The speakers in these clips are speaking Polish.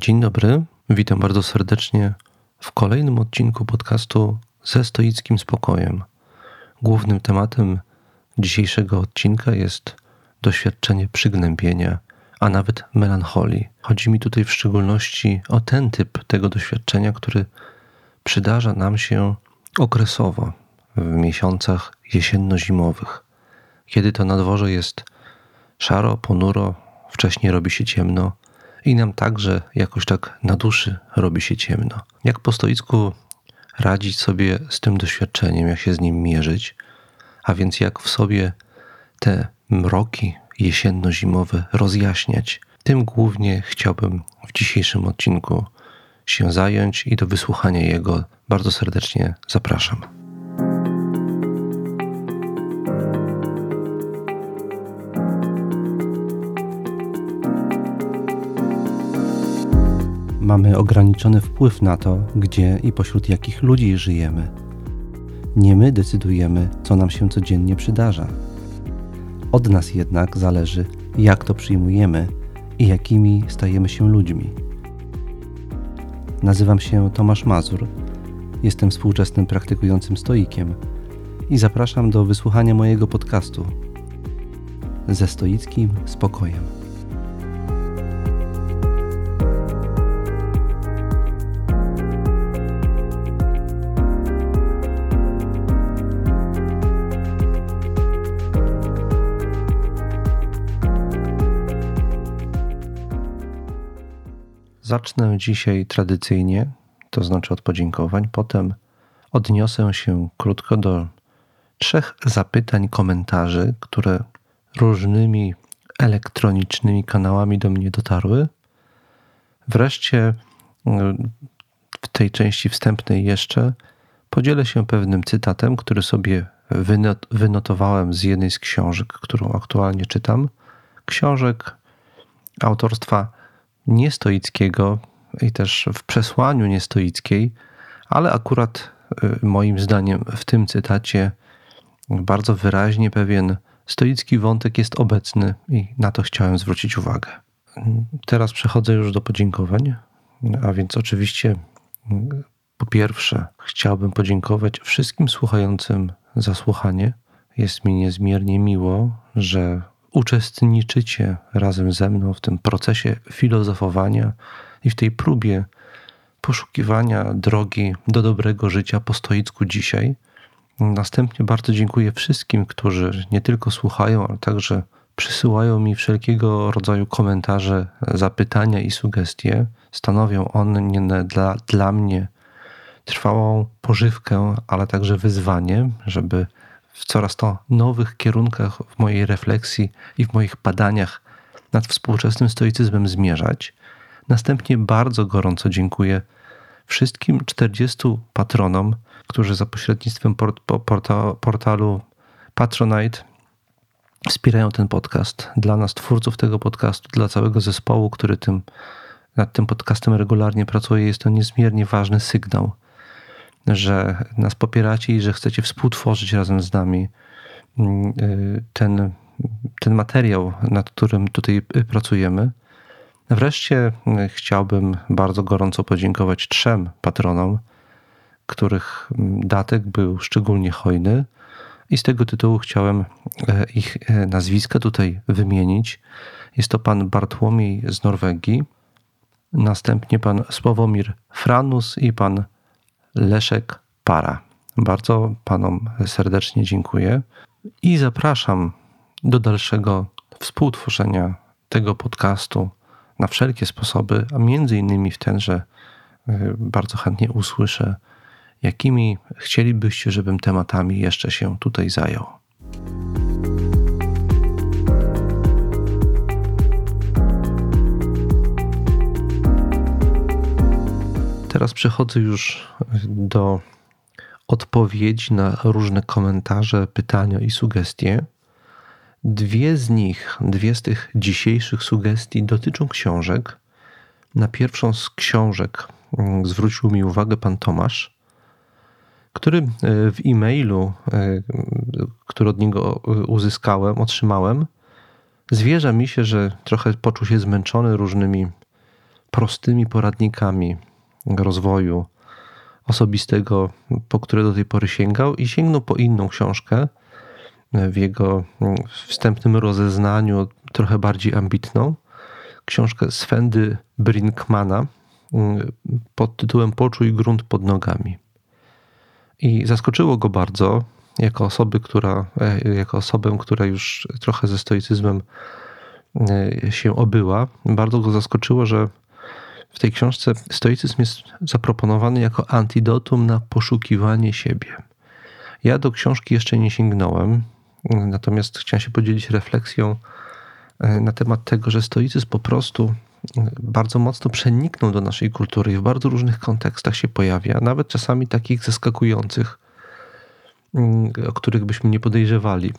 Dzień dobry, witam bardzo serdecznie w kolejnym odcinku podcastu ze stoickim spokojem. Głównym tematem dzisiejszego odcinka jest doświadczenie przygnębienia, a nawet melancholii. Chodzi mi tutaj w szczególności o ten typ tego doświadczenia, który przydarza nam się okresowo w miesiącach jesienno-zimowych, kiedy to na dworze jest szaro, ponuro, wcześniej robi się ciemno i nam także jakoś tak na duszy robi się ciemno. Jak po stoicku radzić sobie z tym doświadczeniem, jak się z nim mierzyć, a więc jak w sobie te mroki jesienno-zimowe rozjaśniać. Tym głównie chciałbym w dzisiejszym odcinku się zająć i do wysłuchania jego bardzo serdecznie zapraszam. Mamy ograniczony wpływ na to, gdzie i pośród jakich ludzi żyjemy. Nie my decydujemy, co nam się codziennie przydarza. Od nas jednak zależy, jak to przyjmujemy i jakimi stajemy się ludźmi. Nazywam się Tomasz Mazur, jestem współczesnym praktykującym stoikiem i zapraszam do wysłuchania mojego podcastu ze stoickim spokojem. Zacznę dzisiaj tradycyjnie, to znaczy od podziękowań. Potem odniosę się krótko do trzech zapytań, komentarzy, które różnymi elektronicznymi kanałami do mnie dotarły. Wreszcie w tej części wstępnej jeszcze podzielę się pewnym cytatem, który sobie wynotowałem z jednej z książek, którą aktualnie czytam. Książek autorstwa niestoickiego i też w przesłaniu niestoickiej, ale akurat y, moim zdaniem w tym cytacie bardzo wyraźnie pewien stoicki wątek jest obecny i na to chciałem zwrócić uwagę. Teraz przechodzę już do podziękowań, a więc oczywiście po pierwsze chciałbym podziękować wszystkim słuchającym za słuchanie. Jest mi niezmiernie miło, że uczestniczycie razem ze mną w tym procesie filozofowania i w tej próbie poszukiwania drogi do dobrego życia po stoicku dzisiaj. Następnie bardzo dziękuję wszystkim, którzy nie tylko słuchają, ale także przysyłają mi wszelkiego rodzaju komentarze, zapytania i sugestie. Stanowią one dla, dla mnie trwałą pożywkę, ale także wyzwanie, żeby w coraz to nowych kierunkach w mojej refleksji i w moich badaniach nad współczesnym stoicyzmem zmierzać. Następnie bardzo gorąco dziękuję wszystkim 40 patronom, którzy za pośrednictwem port, porta, portalu Patronite wspierają ten podcast. Dla nas, twórców tego podcastu, dla całego zespołu, który tym, nad tym podcastem regularnie pracuje, jest to niezmiernie ważny sygnał że nas popieracie i że chcecie współtworzyć razem z nami mm, y, ten, ten materiał, nad którym tutaj pracujemy. Wreszcie y, chciałbym bardzo gorąco podziękować trzem patronom, których mm, datek był szczególnie hojny. I z tego tytułu chciałem ich nazwiska tutaj wymienić. Jest to pan Bartłomiej z Norwegii, następnie pan Sławomir Franus i pan Leszek Para. Bardzo Panom serdecznie dziękuję i zapraszam do dalszego współtworzenia tego podcastu na wszelkie sposoby, a między innymi w ten, że y, bardzo chętnie usłyszę, jakimi chcielibyście, żebym tematami jeszcze się tutaj zajął. Teraz przechodzę już do odpowiedzi na różne komentarze, pytania i sugestie. Dwie z nich, dwie z tych dzisiejszych sugestii dotyczą książek. Na pierwszą z książek mm, zwrócił mi uwagę pan Tomasz, który e, w e-mailu, e, który od niego uzyskałem, otrzymałem, zwierza mi się, że trochę poczuł się zmęczony różnymi prostymi poradnikami rozwoju osobistego, po które do tej pory sięgał, i sięgnął po inną książkę w jego wstępnym rozeznaniu, trochę bardziej ambitną. Książkę Svendy Brinkmana pod tytułem Poczuj grunt pod nogami. I zaskoczyło go bardzo, jako osoby, która, e, jako osobę, która już trochę ze stoicyzmem e, się obyła, bardzo go zaskoczyło, że w tej książce stoicyzm jest zaproponowany jako antidotum na poszukiwanie siebie. Ja do książki jeszcze nie sięgnąłem, natomiast chciałem się podzielić refleksją e, na temat tego, że stoicyzm po prostu bardzo mocno przeniknął do naszej kultury i w bardzo różnych kontekstach się pojawia, nawet czasami takich zaskakujących, mm, o których byśmy nie podejrzewali,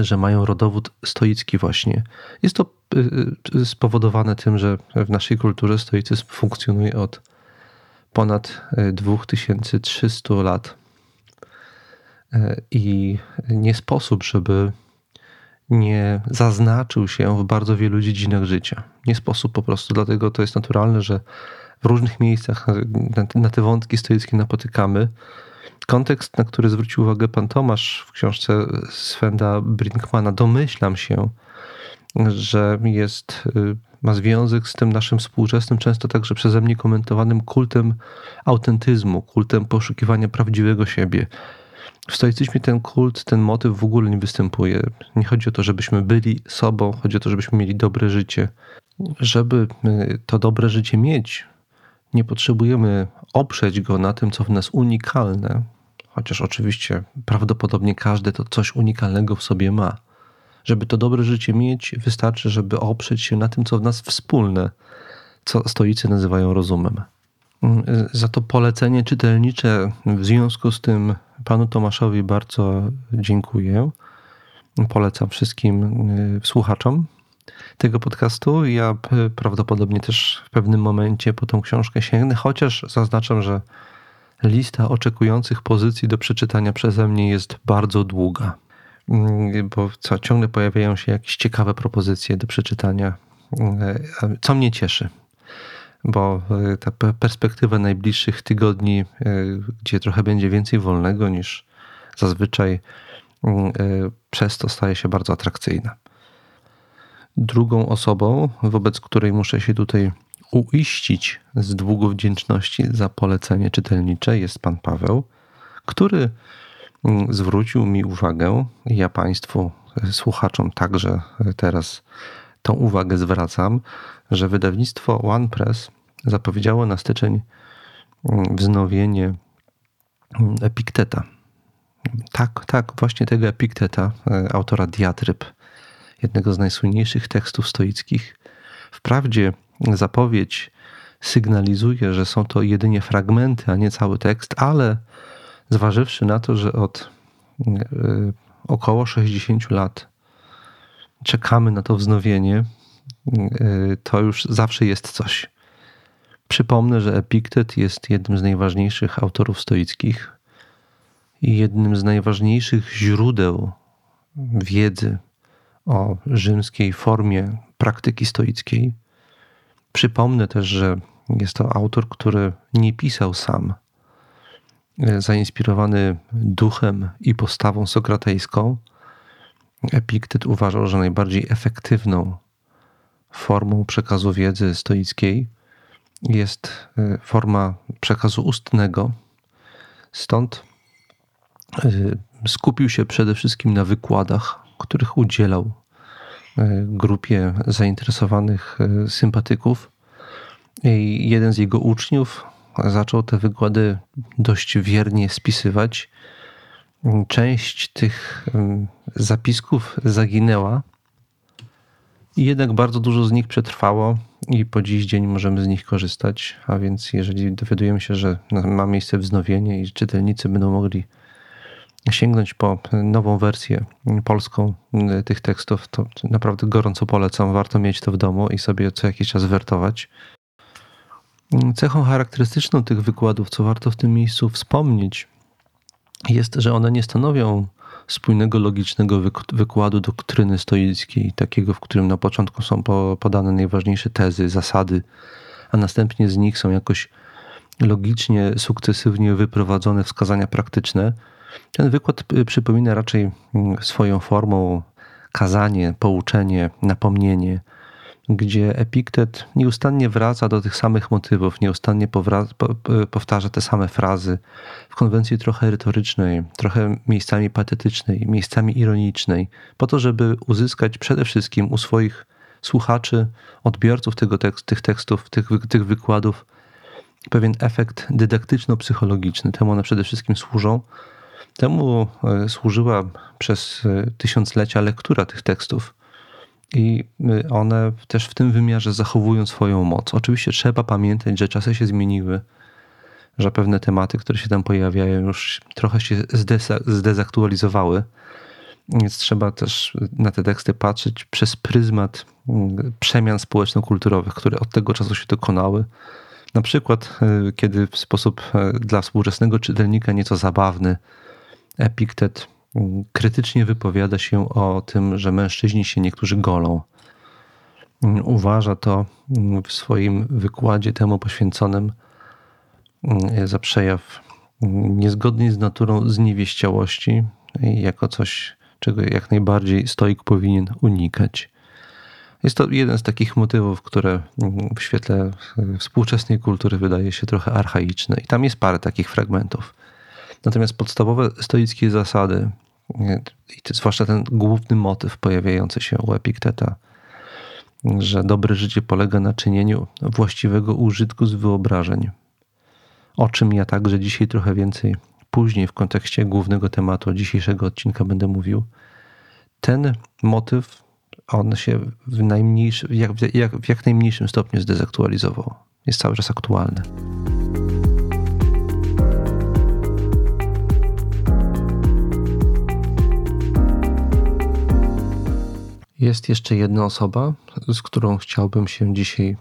że mają rodowód stoicki właśnie. Jest to y, y, spowodowane tym, że w naszej kulturze stoicyzm funkcjonuje od ponad 2300 y, lat i nie sposób, żeby nie zaznaczył się w bardzo wielu dziedzinach życia. Nie sposób po prostu, dlatego to jest naturalne, że w różnych miejscach na te wątki stoickie napotykamy. Kontekst, na który zwrócił uwagę pan Tomasz w książce Svenda Brinkmana, domyślam się, że jest, y, ma związek z tym naszym współczesnym, często także przeze mnie komentowanym kultem autentyzmu, kultem poszukiwania prawdziwego siebie. W stoicyzmie ten kult, ten motyw w ogóle nie występuje. Nie chodzi o to, żebyśmy byli sobą, chodzi o to, żebyśmy mieli dobre życie. Żeby y, to dobre życie mieć, nie potrzebujemy oprzeć go na tym, co w nas unikalne, chociaż oczywiście prawdopodobnie każdy to coś unikalnego w sobie ma. Żeby to dobre życie mieć, wystarczy, żeby oprzeć się na tym, co w nas wspólne, co stoicy nazywają rozumem. Za to polecenie czytelnicze w związku z tym panu Tomaszowi bardzo dziękuję. Polecam wszystkim y, słuchaczom tego podcastu. Ja prawdopodobnie też w pewnym momencie po tą książkę sięgnę, chociaż zaznaczam, że lista oczekujących pozycji do przeczytania przeze mnie jest bardzo długa. Mm, bo co, ciągle pojawiają się jakieś ciekawe propozycje do przeczytania, y, co mnie cieszy bo e, ta perspektywa najbliższych tygodni, e, gdzie trochę będzie więcej wolnego niż zazwyczaj, mm, e, przez to staje się bardzo atrakcyjna. Drugą osobą, wobec której muszę się tutaj uiścić z długu wdzięczności za polecenie czytelnicze, jest pan Paweł, który mm, zwrócił mi uwagę, ja Państwu, słuchaczom także teraz tą uwagę zwracam, że wydawnictwo OnePress zapowiedziało na styczeń mm, wznowienie mm, Epikteta. Tak, tak, właśnie tego Epikteta, e, autora Diatryb, jednego z najsłynniejszych tekstów stoickich. Wprawdzie zapowiedź sygnalizuje, że są to jedynie fragmenty, a nie cały tekst, ale zważywszy na to, że od e, około 60 lat czekamy na to wznowienie, y, to już zawsze jest coś. Przypomnę, że Epiktet jest jednym z najważniejszych autorów stoickich i jednym z najważniejszych źródeł wiedzy o rzymskiej formie praktyki stoickiej. Przypomnę też, że jest to autor, który nie pisał sam. Zainspirowany duchem i postawą sokratejską, Epiktet uważał, że najbardziej efektywną formą przekazu wiedzy stoickiej jest y, forma przekazu ustnego. Stąd y, skupił się przede wszystkim na wykładach, których udzielał y, grupie zainteresowanych sympatyków. I jeden z jego uczniów zaczął te wykłady dość wiernie spisywać część tych zapisków zaginęła jednak bardzo dużo z nich przetrwało i po dziś dzień możemy z nich korzystać. A więc jeżeli dowiadujemy się, że ma miejsce wznowienie i czytelnicy będą mogli sięgnąć po nową wersję polską tych tekstów, to naprawdę gorąco polecam. Warto mieć to w domu i sobie co jakiś czas wertować. Cechą charakterystyczną tych wykładów, co warto w tym miejscu wspomnieć, jest, że one nie stanowią spójnego, logicznego wykładu doktryny stoickiej, takiego, w którym na początku są podane najważniejsze tezy, zasady, a następnie z nich są jakoś logicznie, sukcesywnie wyprowadzone wskazania praktyczne. Ten wykład y, przypomina raczej mm, swoją formą kazanie, pouczenie, napomnienie, gdzie Epiktet nieustannie wraca do tych samych motywów, nieustannie powtarza te same frazy w konwencji trochę retorycznej, trochę miejscami patetycznej, miejscami ironicznej, po to, żeby uzyskać przede wszystkim u swoich słuchaczy, odbiorców tego tekst, tych tekstów, tych, tych wykładów pewien efekt dydaktyczno-psychologiczny. Temu one przede wszystkim służą. Temu e, służyła przez e, tysiąclecia lektura tych tekstów i y, one też w tym wymiarze zachowują swoją moc. Oczywiście trzeba pamiętać, że czasy się zmieniły, że pewne tematy, które się tam pojawiają, już trochę się zdezaktualizowały. Więc trzeba też na te teksty patrzeć przez pryzmat przemian społeczno-kulturowych, które od tego czasu się dokonały. Na przykład, kiedy w sposób dla współczesnego czytelnika nieco zabawny Epiktet krytycznie wypowiada się o tym, że mężczyźni się niektórzy golą. Uważa to w swoim wykładzie temu poświęconym za przejaw niezgodny z naturą zniewieściałości, jako coś, czego jak najbardziej stoik powinien unikać. Jest to jeden z takich motywów, które w świetle współczesnej kultury wydaje się trochę archaiczne. I tam jest parę takich fragmentów. Natomiast podstawowe stoickie zasady, i zwłaszcza ten główny motyw pojawiający się u Epikteta, że dobre życie polega na czynieniu właściwego użytku z wyobrażeń. O czym ja także dzisiaj trochę więcej później w kontekście głównego tematu dzisiejszego odcinka będę mówił. Ten motyw, on się w, najmniejszy, jak, jak, w jak najmniejszym stopniu zdezaktualizował. Jest cały czas aktualny. Jest jeszcze jedna osoba, z którą chciałbym się dzisiaj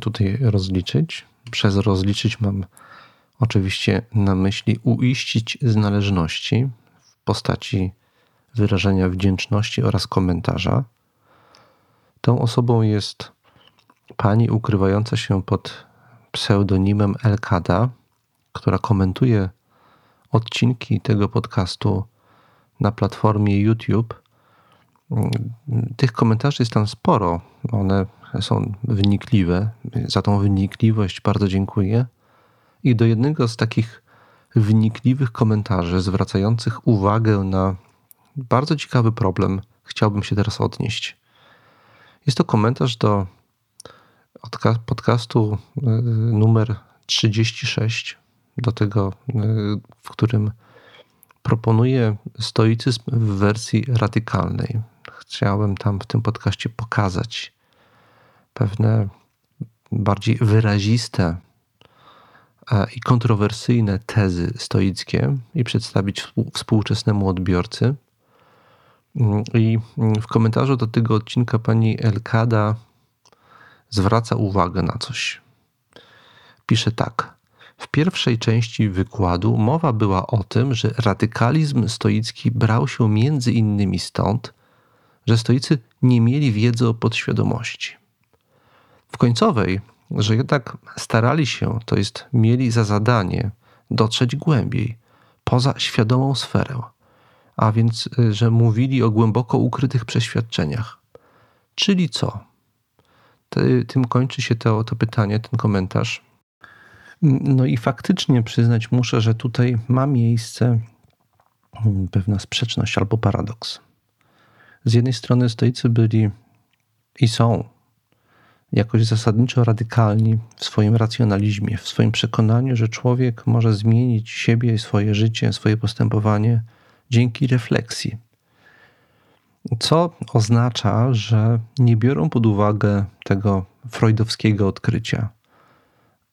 tutaj rozliczyć. Przez rozliczyć mam oczywiście na myśli uiścić z należności w postaci wyrażenia wdzięczności oraz komentarza. Tą osobą jest pani ukrywająca się pod pseudonimem Elkada, która komentuje odcinki tego podcastu na platformie YouTube tych komentarzy jest tam sporo. One są wynikliwe. Za tą wynikliwość bardzo dziękuję. I do jednego z takich wnikliwych komentarzy zwracających uwagę na bardzo ciekawy problem chciałbym się teraz odnieść. Jest to komentarz do podcastu y, numer 36, do tego, y, w którym proponuję stoicyzm w wersji radykalnej chciałem tam w tym podcaście pokazać pewne bardziej wyraziste e, i kontrowersyjne tezy stoickie i przedstawić współczesnemu odbiorcy. Mm, I mm, w komentarzu do tego odcinka pani Elkada zwraca uwagę na coś. Pisze tak. W pierwszej części wykładu mowa była o tym, że radykalizm stoicki brał się między innymi stąd, że stoicy nie mieli wiedzy o podświadomości. W końcowej, że jednak starali się, to jest mieli za zadanie dotrzeć głębiej, poza świadomą sferę, a więc, y, że mówili o głęboko ukrytych przeświadczeniach. Czyli co? Tym kończy się to, to pytanie, ten komentarz. No i faktycznie przyznać muszę, że tutaj ma miejsce mm, pewna sprzeczność albo paradoks. Z jednej strony stoicy byli i są jakoś zasadniczo radykalni w swoim racjonalizmie, w swoim przekonaniu, że człowiek może zmienić siebie, swoje życie, swoje postępowanie dzięki refleksji. Co oznacza, że nie biorą pod uwagę tego freudowskiego odkrycia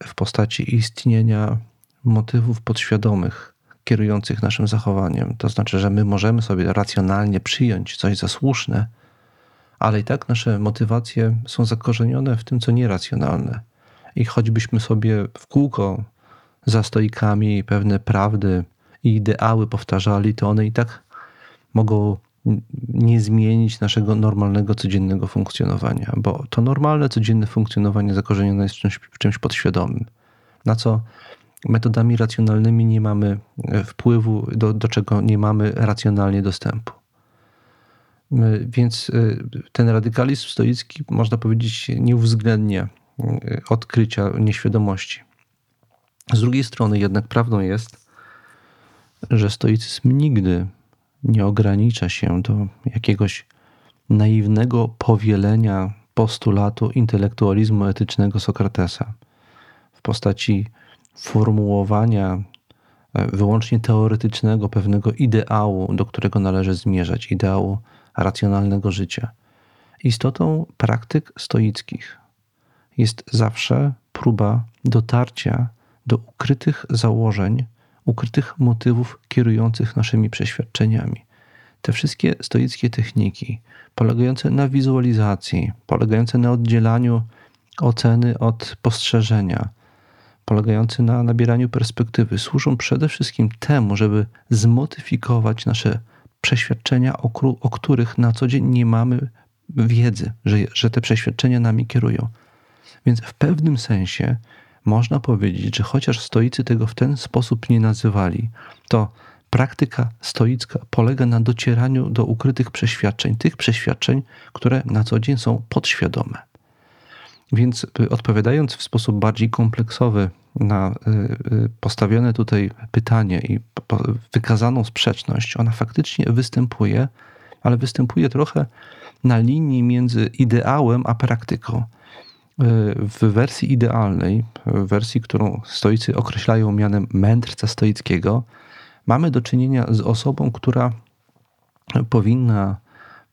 w postaci istnienia motywów podświadomych, kierujących naszym zachowaniem. To znaczy, że my możemy sobie racjonalnie przyjąć coś za słuszne, ale i tak nasze motywacje są zakorzenione w tym, co nieracjonalne. I choćbyśmy sobie w kółko za stoikami pewne prawdy i ideały powtarzali, to one i tak mogą nie zmienić naszego normalnego, codziennego funkcjonowania, bo to normalne, codzienne funkcjonowanie zakorzenione jest w czymś, w czymś podświadomym, na co metodami racjonalnymi nie mamy e, wpływu, do, do czego nie mamy racjonalnie dostępu. Więc e, ten radykalizm stoicki, można powiedzieć, nie uwzględnia e, odkrycia nieświadomości. Z drugiej strony jednak prawdą jest, że stoicyzm nigdy nie ogranicza się do jakiegoś naiwnego powielenia postulatu intelektualizmu etycznego Sokratesa w postaci formułowania e, wyłącznie teoretycznego pewnego ideału, do którego należy zmierzać, ideału racjonalnego życia. Istotą praktyk stoickich jest zawsze próba dotarcia do ukrytych założeń, ukrytych motywów kierujących naszymi przeświadczeniami. Te wszystkie stoickie techniki, polegające na wizualizacji, polegające na oddzielaniu oceny od postrzeżenia, polegające na nabieraniu perspektywy, służą przede wszystkim temu, żeby zmodyfikować nasze przeświadczenia, o, o których na co dzień nie mamy wiedzy, że, że te przeświadczenia nami kierują. Więc w pewnym sensie można powiedzieć, że chociaż stoicy tego w ten sposób nie nazywali, to praktyka stoicka polega na docieraniu do ukrytych przeświadczeń, tych przeświadczeń, które na co dzień są podświadome. Więc y, odpowiadając w sposób bardziej kompleksowy na y, y, postawione tutaj pytanie i wykazaną sprzeczność, ona faktycznie występuje, ale występuje trochę na linii między ideałem a praktyką. W wersji idealnej, w wersji, którą stoicy określają mianem mędrca stoickiego, mamy do czynienia z osobą, która powinna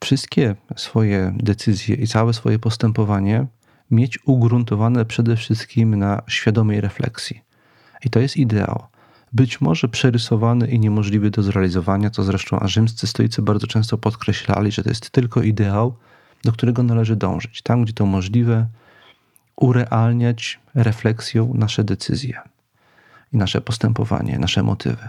wszystkie swoje decyzje i całe swoje postępowanie mieć ugruntowane przede wszystkim na świadomej refleksji. I to jest ideał. Być może przerysowany i niemożliwy do zrealizowania, co zresztą rzymscy stoicy bardzo często podkreślali, że to jest tylko ideał, do którego należy dążyć. Tam, gdzie to możliwe, urealniać refleksją nasze decyzje i nasze postępowanie, nasze motywy.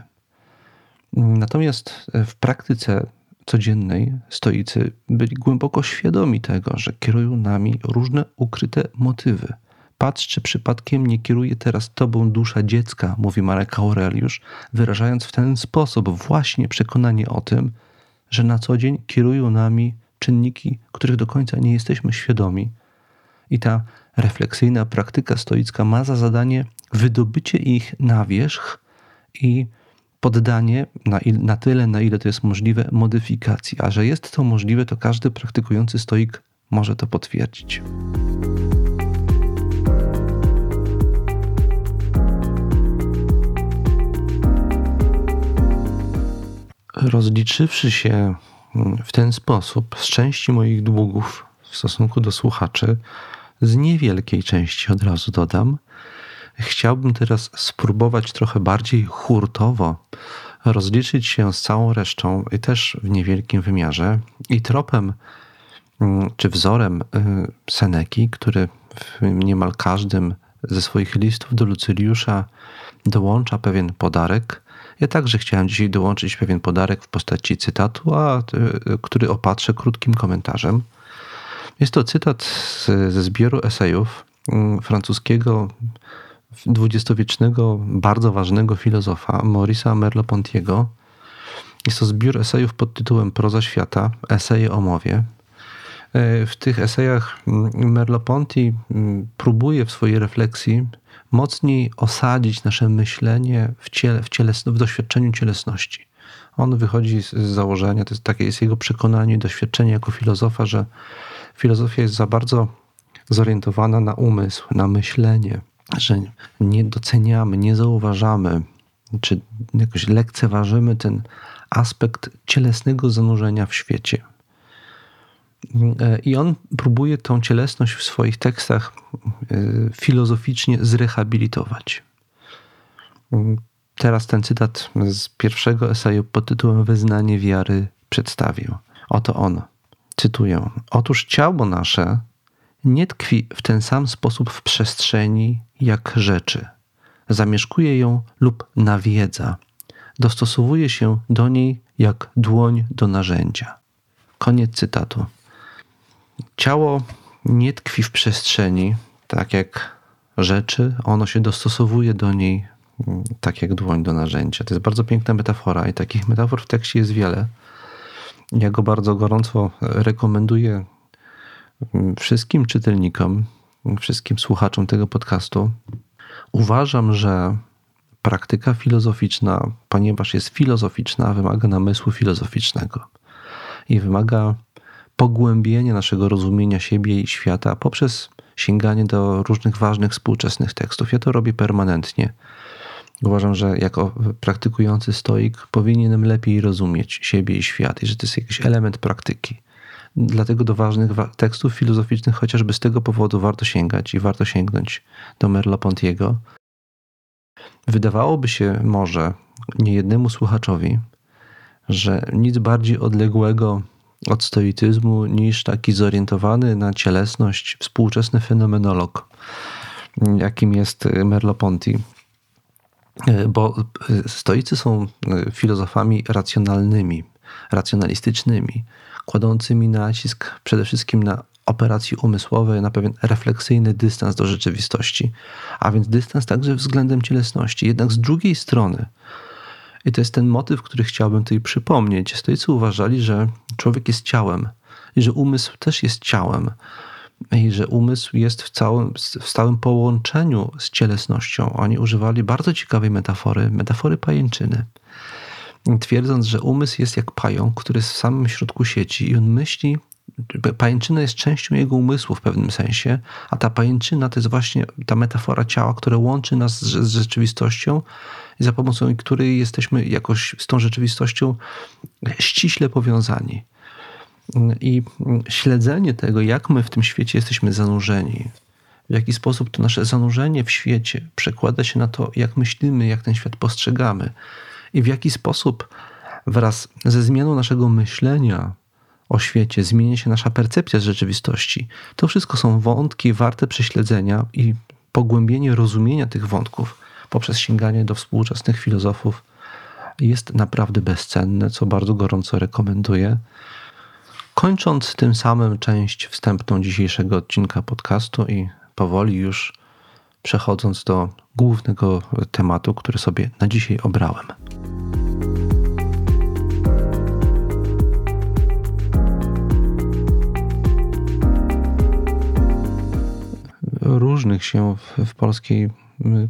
Natomiast w praktyce codziennej stoicy byli głęboko świadomi tego, że kierują nami różne ukryte motywy. Patrz, czy przypadkiem nie kieruje teraz tobą dusza dziecka, mówi Marek Aureliusz, wyrażając w ten sposób właśnie przekonanie o tym, że na co dzień kierują nami czynniki, których do końca nie jesteśmy świadomi. I ta refleksyjna praktyka stoicka ma za zadanie wydobycie ich na wierzch i poddanie na, il, na tyle, na ile to jest możliwe, modyfikacji. A że jest to możliwe, to każdy praktykujący stoik może to potwierdzić. Rozliczywszy się w ten sposób z części moich długów w stosunku do słuchaczy, z niewielkiej części od razu dodam, chciałbym teraz spróbować trochę bardziej hurtowo rozliczyć się z całą resztą i też w niewielkim wymiarze i tropem mm, czy wzorem y, Seneki, który w niemal każdym ze swoich listów do Lucyliusza dołącza pewien podarek. Ja także chciałem dzisiaj dołączyć pewien podarek w postaci cytatu, a, y, który opatrzę krótkim komentarzem. Jest to cytat ze zbioru esejów mm, francuskiego dwudziestowiecznego, bardzo ważnego filozofa Maurisa Merleau-Pontiego. Jest to zbiór esejów pod tytułem Proza świata, eseje o mowie. E, w tych esejach mm, Merleau-Ponty mm, próbuje w swojej refleksji mocniej osadzić nasze myślenie w, ciele, w, w doświadczeniu cielesności. On wychodzi z założenia, to jest takie jest jego przekonanie doświadczenie jako filozofa, że filozofia jest za bardzo zorientowana na umysł, na myślenie, że nie doceniamy, nie zauważamy, czy jakoś lekceważymy ten aspekt cielesnego zanurzenia w świecie. I on próbuje tą cielesność w swoich tekstach e, filozoficznie zrehabilitować. Teraz ten cytat z pierwszego eseju pod tytułem Wyznanie wiary przedstawił. Oto on. Cytuję. Otóż ciało nasze nie tkwi w ten sam sposób w przestrzeni jak rzeczy. Zamieszkuje ją lub nawiedza. Dostosowuje się do niej jak dłoń do narzędzia. Koniec cytatu. Ciało nie tkwi w przestrzeni, tak jak rzeczy, ono się dostosowuje do niej mm, tak jak dłoń do narzędzia. To jest bardzo piękna metafora i takich metafor w tekście jest wiele. Ja go bardzo gorąco rekomenduję wszystkim czytelnikom, wszystkim słuchaczom tego podcastu. Uważam, że praktyka filozoficzna, ponieważ jest filozoficzna, wymaga namysłu filozoficznego i wymaga pogłębienia naszego rozumienia siebie i świata poprzez sięganie do różnych ważnych współczesnych tekstów. Ja to robię permanentnie. Uważam, że jako praktykujący stoik powinienem lepiej rozumieć siebie i świat i że to jest jakiś element praktyki. Dlatego do ważnych tekstów filozoficznych chociażby z tego powodu warto sięgać i warto sięgnąć do Merleau-Pontiego. Wydawałoby się może niejednemu słuchaczowi, że nic bardziej odległego od stoicyzmu niż taki zorientowany na cielesność współczesny fenomenolog, jakim jest Merleau-Ponty. Bo stoicy są filozofami racjonalnymi, racjonalistycznymi, kładącymi nacisk przede wszystkim na operacji umysłowej, na pewien refleksyjny dystans do rzeczywistości, a więc dystans także względem cielesności. Jednak z drugiej strony, i to jest ten motyw, który chciałbym tutaj przypomnieć. Stoicy uważali, że człowiek jest ciałem i że umysł też jest ciałem. I że umysł jest w, całym, w stałym połączeniu z cielesnością. Oni używali bardzo ciekawej metafory, metafory pajęczyny. Twierdząc, że umysł jest jak pająk, który jest w samym środku sieci i on myśli pajęczyna jest częścią jego umysłu w pewnym sensie, a ta pajęczyna to jest właśnie ta metafora ciała, które łączy nas z, z rzeczywistością i za pomocą której jesteśmy jakoś z tą rzeczywistością ściśle powiązani. I śledzenie tego, jak my w tym świecie jesteśmy zanurzeni, w jaki sposób to nasze zanurzenie w świecie przekłada się na to, jak myślimy, jak ten świat postrzegamy i w jaki sposób wraz ze zmianą naszego myślenia o świecie zmienia się nasza percepcja z rzeczywistości. To wszystko są wątki warte prześledzenia i pogłębienie rozumienia tych wątków poprzez sięganie do współczesnych filozofów jest naprawdę bezcenne, co bardzo gorąco rekomenduję. Kończąc tym samym część wstępną dzisiejszego odcinka podcastu i powoli już przechodząc do głównego tematu, który sobie na dzisiaj obrałem. Różnych się w, w polskiej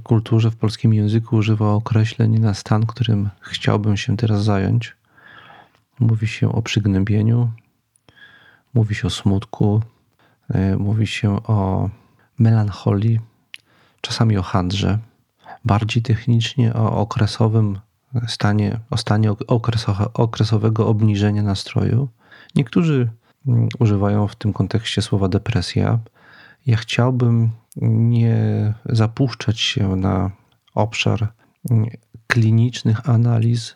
kulturze, w polskim języku używa określeń na stan, którym chciałbym się teraz zająć. Mówi się o przygnębieniu, mówi się o smutku, e, mówi się o melancholii, czasami o handrze, bardziej technicznie o okresowym stanie, o stanie okresowego obniżenia nastroju. Niektórzy mm, używają w tym kontekście słowa depresja. Ja chciałbym nie zapuszczać się na obszar klinicznych analiz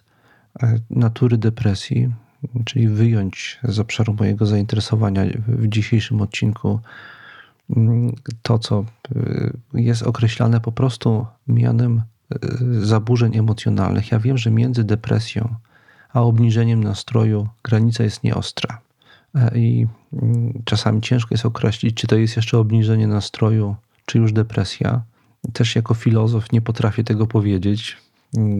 e, natury depresji, czyli wyjąć z obszaru mojego zainteresowania w dzisiejszym odcinku mm, to, co e, jest określane po prostu mianem e, zaburzeń emocjonalnych. Ja wiem, że między depresją a obniżeniem nastroju granica jest nieostra. I mm, czasami ciężko jest określić, czy to jest jeszcze obniżenie nastroju, czy już depresja. Też jako filozof nie potrafię tego powiedzieć,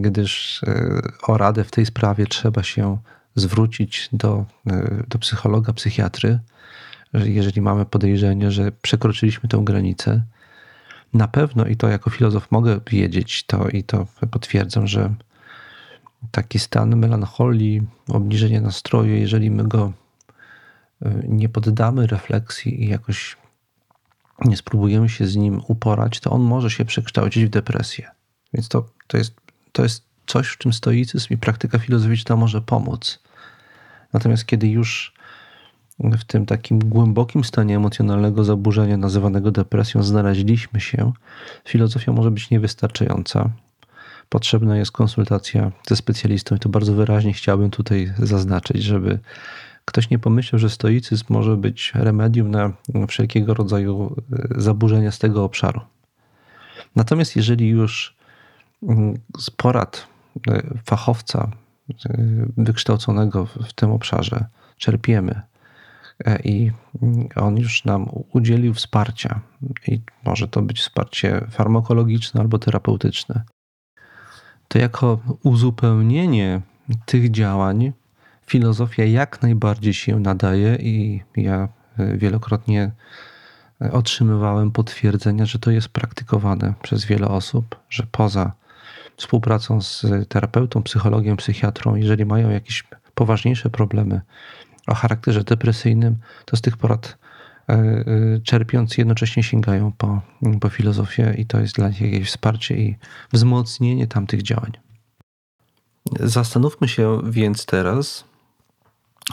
gdyż e, o radę w tej sprawie trzeba się zwrócić do, e, do psychologa, psychiatry, jeżeli mamy podejrzenie, że przekroczyliśmy tę granicę. Na pewno, i to jako filozof mogę wiedzieć, to i to potwierdzam, że taki stan melancholii, obniżenie nastroju, jeżeli my go e, nie poddamy refleksji i jakoś nie spróbujemy się z nim uporać, to on może się przekształcić w depresję. Więc to, to, jest, to jest coś, w czym stoicyzm i praktyka filozoficzna może pomóc. Natomiast kiedy już w tym takim głębokim stanie emocjonalnego zaburzenia, nazywanego depresją, znaleźliśmy się, filozofia może być niewystarczająca. Potrzebna jest konsultacja ze specjalistą, i to bardzo wyraźnie chciałbym tutaj zaznaczyć, żeby ktoś nie pomyślał, że stoicyzm może być remedium na wszelkiego rodzaju e, zaburzenia z tego obszaru. Natomiast jeżeli już mm, z porad e, fachowca wykształconego w tym obszarze czerpiemy i on już nam udzielił wsparcia. I może to być wsparcie farmakologiczne albo terapeutyczne. To jako uzupełnienie tych działań filozofia jak najbardziej się nadaje i ja wielokrotnie otrzymywałem potwierdzenia, że to jest praktykowane przez wiele osób, że poza współpracą z terapeutą, psychologiem, psychiatrą, jeżeli mają jakieś poważniejsze problemy o charakterze depresyjnym, to z tych porad e, e, czerpiąc jednocześnie sięgają po, po filozofię i to jest dla nich jakieś wsparcie i wzmocnienie tamtych działań. Zastanówmy się więc teraz,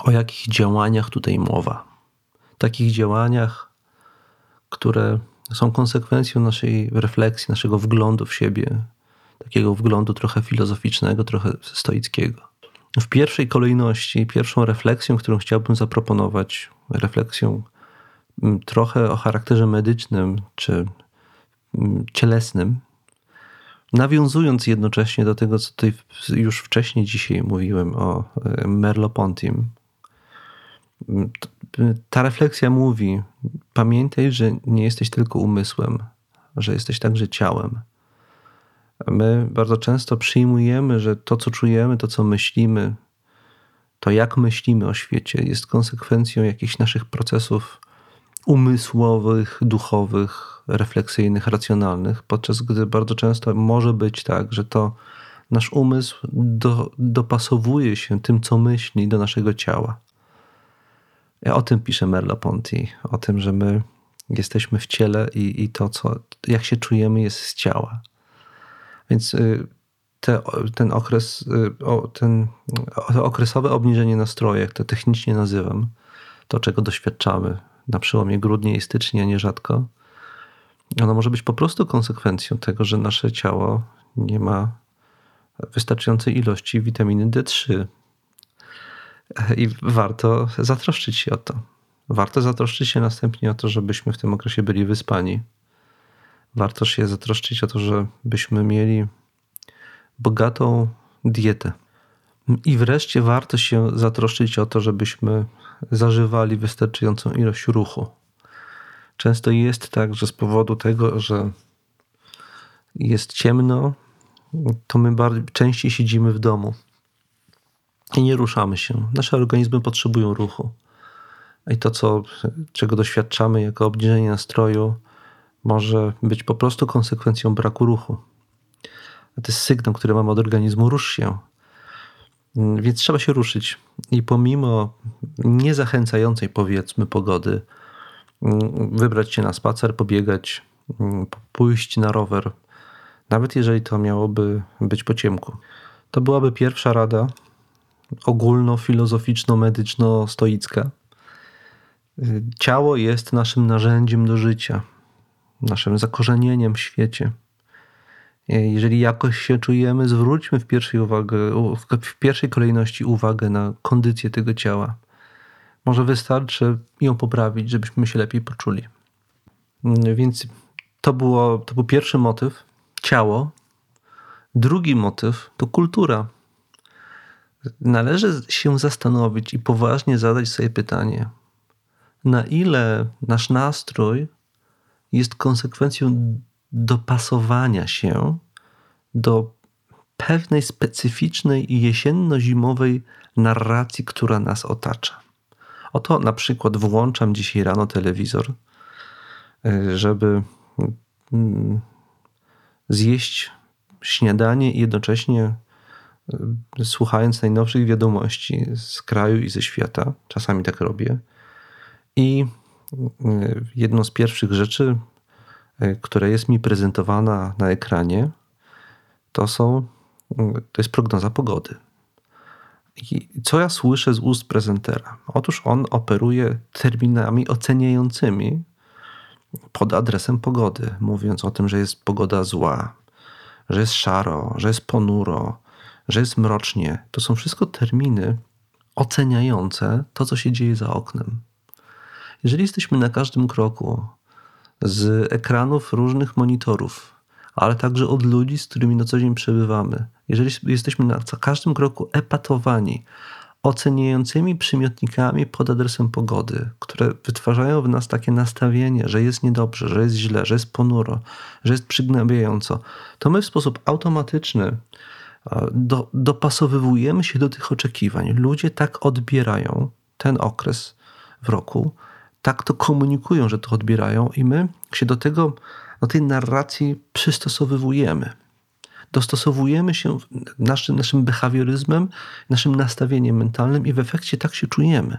o jakich działaniach tutaj mowa. Takich działaniach, które są konsekwencją naszej refleksji, naszego wglądu w siebie, takiego wglądu trochę filozoficznego, trochę stoickiego. W pierwszej kolejności, pierwszą refleksją, którą chciałbym zaproponować, refleksją mm, trochę o charakterze medycznym czy mm, cielesnym, nawiązując jednocześnie do tego, co tutaj już wcześniej dzisiaj mówiłem o e, Merleau-Pontim. Mm, ta refleksja mówi: pamiętaj, że nie jesteś tylko umysłem, że jesteś także ciałem. My bardzo często przyjmujemy, że to, co czujemy, to, co myślimy, to jak myślimy o świecie, jest konsekwencją jakichś naszych procesów umysłowych, duchowych, refleksyjnych, racjonalnych, podczas gdy bardzo często może być tak, że to nasz umysł do, dopasowuje się tym, co myśli, do naszego ciała. O tym pisze Merleau-Ponty, o tym, że my jesteśmy w ciele i, i to, co, jak się czujemy, jest z ciała. Więc y, te, ten okres, y, ten okresowe obniżenie nastroju, jak to technicznie nazywam, to czego doświadczamy na przełomie grudnia i stycznia nierzadko, ono może być po prostu konsekwencją tego, że nasze ciało nie ma wystarczającej ilości witaminy D3. I warto zatroszczyć się o to. Warto zatroszczyć się następnie o to, żebyśmy w tym okresie byli wyspani warto się zatroszczyć o to, żebyśmy mieli bogatą dietę. I wreszcie warto się zatroszczyć o to, żebyśmy zażywali wystarczającą ilość ruchu. Często jest tak, że z powodu tego, że jest ciemno, to my częściej siedzimy w domu i nie ruszamy się. Nasze organizmy potrzebują ruchu. I to, co, czego doświadczamy jako obniżenie nastroju, może być po prostu konsekwencją braku ruchu. To jest sygnał, który mamy od organizmu: rusz się. Mm, więc trzeba się ruszyć. I pomimo niezachęcającej, powiedzmy, pogody, mm, wybrać się na spacer, pobiegać, mm, pójść na rower, nawet jeżeli to miałoby być po ciemku. To byłaby pierwsza rada ogólno-filozoficzno-medyczno-stoicka. Y, ciało jest naszym narzędziem do życia naszym zakorzenieniem w świecie. Jeżeli jakoś się czujemy, zwróćmy w pierwszej, uwagę, w pierwszej kolejności uwagę na kondycję tego ciała. Może wystarczy ją poprawić, żebyśmy się lepiej poczuli. Więc to, było, to był pierwszy motyw ciało. Drugi motyw to kultura. Należy się zastanowić i poważnie zadać sobie pytanie, na ile nasz nastrój jest konsekwencją dopasowania się do pewnej specyficznej jesienno-zimowej narracji, która nas otacza. Oto na przykład włączam dzisiaj rano telewizor, y, żeby mm, zjeść śniadanie i jednocześnie y, słuchając najnowszych wiadomości z kraju i ze świata, czasami tak robię, i jedną z pierwszych rzeczy, e, która jest mi prezentowana na ekranie, to są, to jest prognoza pogody. I co ja słyszę z ust prezentera? Otóż on operuje terminami oceniającymi pod adresem pogody, mówiąc o tym, że jest pogoda zła, że jest szaro, że jest ponuro, że jest mrocznie. To są wszystko terminy oceniające to, co się dzieje za oknem. Jeżeli jesteśmy na każdym kroku z ekranów różnych monitorów ale także od ludzi, z którymi na co dzień przebywamy. Jeżeli jesteśmy na każdym kroku epatowani oceniającymi przymiotnikami pod adresem pogody, które wytwarzają w nas takie nastawienie, że jest niedobrze, że jest źle, że jest ponuro, że jest przygnębiająco, to my w sposób automatyczny do, dopasowywujemy się do tych oczekiwań. Ludzie tak odbierają ten okres w roku, tak to komunikują, że to odbierają, i my się do tego, do tej narracji przystosowywujemy. Dostosowujemy się naszym, naszym behawioryzmem, naszym nastawieniem mentalnym, i w efekcie tak się czujemy.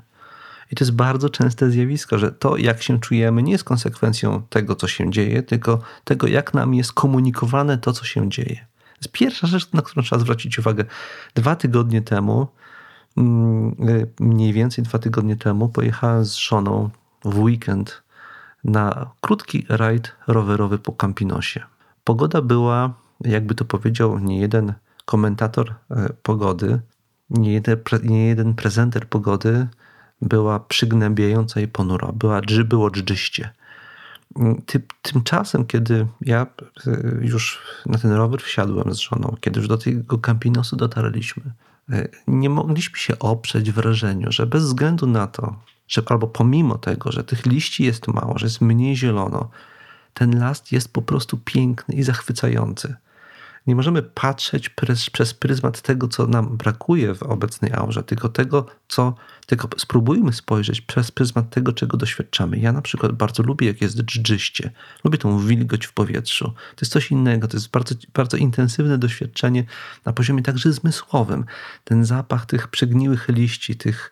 I to jest bardzo częste zjawisko, że to, jak się czujemy, nie jest konsekwencją tego, co się dzieje, tylko tego, jak nam jest komunikowane to, co się dzieje jest pierwsza rzecz, na którą trzeba zwrócić uwagę. Dwa tygodnie temu, mm, mniej więcej dwa tygodnie temu, pojechałem z żoną w weekend na krótki rajd rowerowy po Campinosie. Pogoda była, jakby to powiedział nie jeden komentator e, pogody, nie jeden, nie jeden prezenter pogody, była przygnębiająca i ponura. Była, było dżdżyście. Ty, tymczasem, kiedy ja e, już na ten rower wsiadłem z żoną, kiedy już do tego Campinosu dotarliśmy, e, nie mogliśmy się oprzeć wrażeniu, że bez względu na to, że albo pomimo tego, że tych liści jest mało, że jest mniej zielono, ten las jest po prostu piękny i zachwycający. Nie możemy patrzeć przez, przez pryzmat tego, co nam brakuje w obecnej aurze, tylko tego, co. Tylko spróbujmy spojrzeć przez pryzmat tego, czego doświadczamy. Ja na przykład bardzo lubię, jak jest dżdżyście. Lubię tą wilgoć w powietrzu. To jest coś innego, to jest bardzo, bardzo intensywne doświadczenie na poziomie także zmysłowym. Ten zapach tych przegniłych liści, tych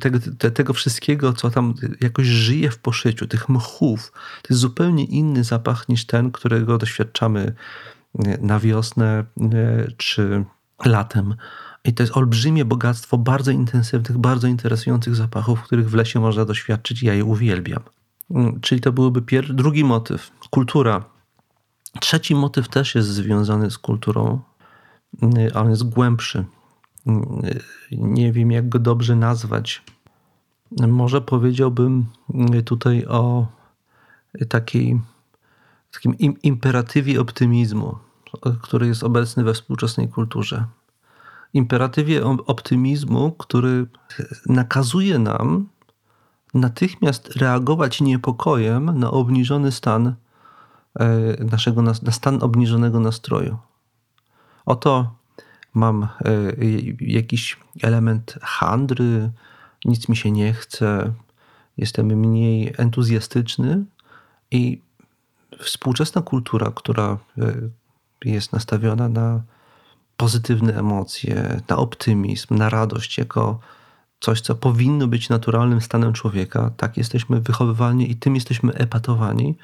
tego, tego wszystkiego, co tam jakoś żyje w poszyciu, tych mchów, to jest zupełnie inny zapach niż ten, którego doświadczamy na wiosnę czy latem. I to jest olbrzymie bogactwo bardzo intensywnych, bardzo interesujących zapachów, których w lesie można doświadczyć. Ja je uwielbiam. Czyli to byłby pier... drugi motyw kultura. Trzeci motyw też jest związany z kulturą, ale jest głębszy. Nie wiem, jak go dobrze nazwać. Może powiedziałbym tutaj o takiej, takim imperatywie optymizmu który jest obecny we współczesnej kulturze. Imperatywie optymizmu, który nakazuje nam natychmiast reagować niepokojem na obniżony stan e, naszego, na stan obniżonego nastroju. Oto mam e, jakiś element handry, nic mi się nie chce, jestem mniej entuzjastyczny i współczesna kultura, która e, jest nastawiona na pozytywne emocje, na optymizm, na radość jako coś, co powinno być naturalnym stanem człowieka. Tak jesteśmy wychowywani i tym jesteśmy epatowani.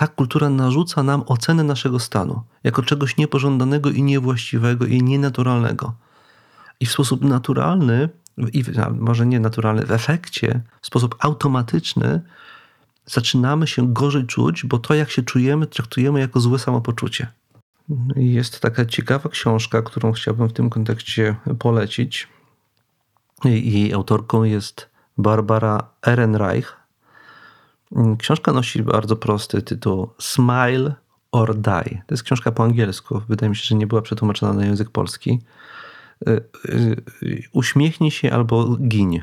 Ta kultura narzuca nam ocenę naszego stanu jako czegoś niepożądanego i niewłaściwego i nienaturalnego. I w sposób naturalny, i może nie naturalny, w efekcie, w sposób automatyczny zaczynamy się gorzej czuć, bo to, jak się czujemy, traktujemy jako złe samopoczucie. Jest taka ciekawa książka, którą chciałbym w tym kontekście polecić. Jej autorką jest Barbara Ehrenreich. Książka nosi bardzo prosty tytuł Smile or Die. To jest książka po angielsku. Wydaje mi się, że nie była przetłumaczona na język polski. Uśmiechnij się albo giń,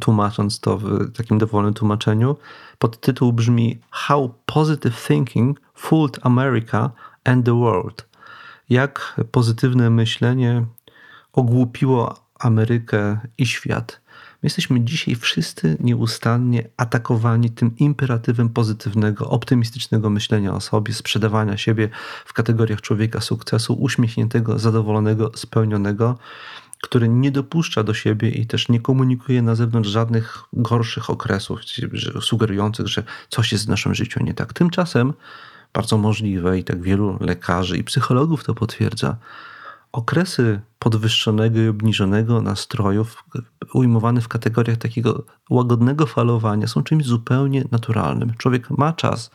tłumacząc to w takim dowolnym tłumaczeniu. Podtytuł brzmi How Positive Thinking Fooled America and the World. Jak pozytywne myślenie ogłupiło Amerykę i świat. My jesteśmy dzisiaj wszyscy nieustannie atakowani tym imperatywem pozytywnego, optymistycznego myślenia o sobie, sprzedawania siebie w kategoriach człowieka sukcesu, uśmiechniętego, zadowolonego, spełnionego, który nie dopuszcza do siebie i też nie komunikuje na zewnątrz żadnych gorszych okresów, sugerujących, że coś jest w naszym życiu nie tak. Tymczasem bardzo możliwe i tak wielu lekarzy i psychologów to potwierdza, okresy podwyższonego i obniżonego nastrojów, ujmowane w kategoriach takiego łagodnego falowania, są czymś zupełnie naturalnym. Człowiek ma czas,